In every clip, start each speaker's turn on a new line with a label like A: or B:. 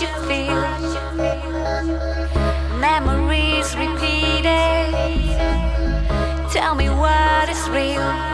A: you feel. Memories repeated. Tell me what is real.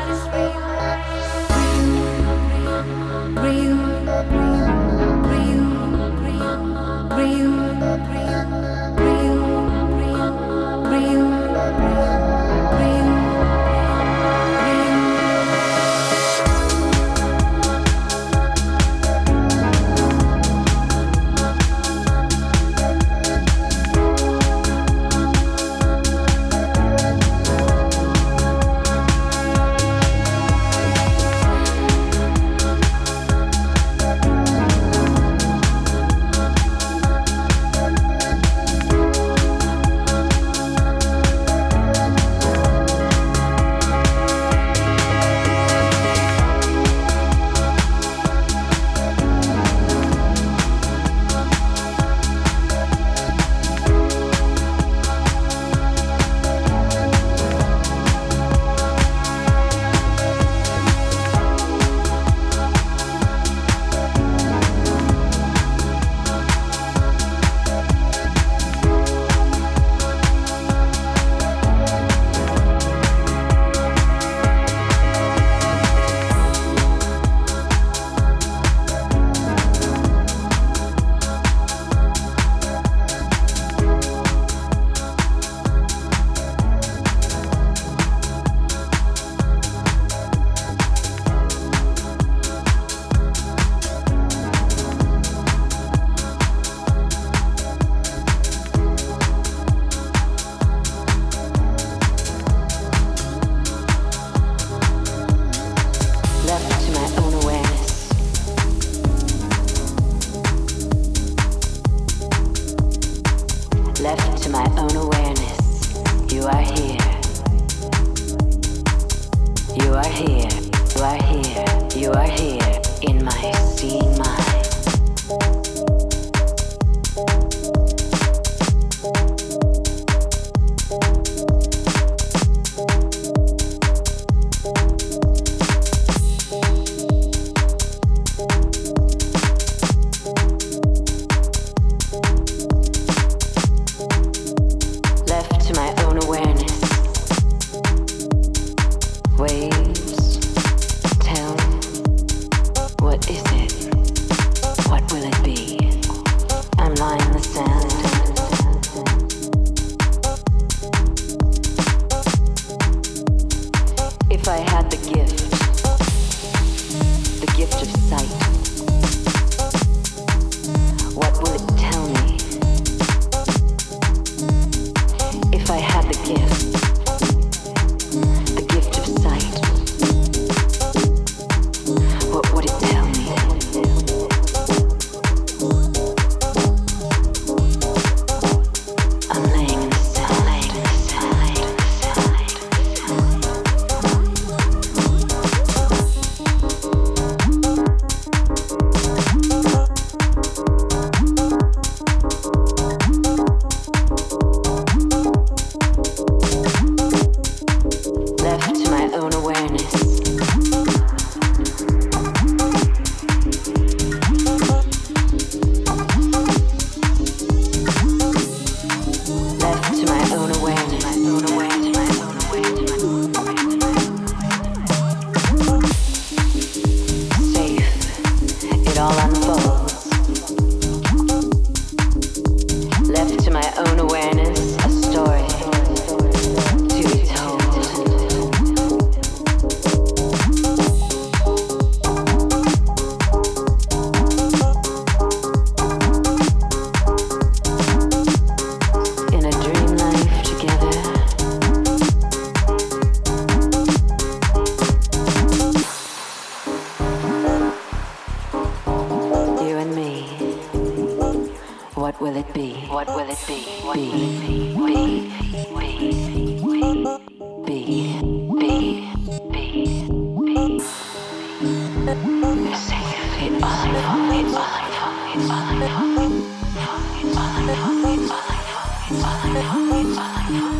A: falling, falling, falling, falling, falling, falling, falling, falling, falling, falling, falling, falling,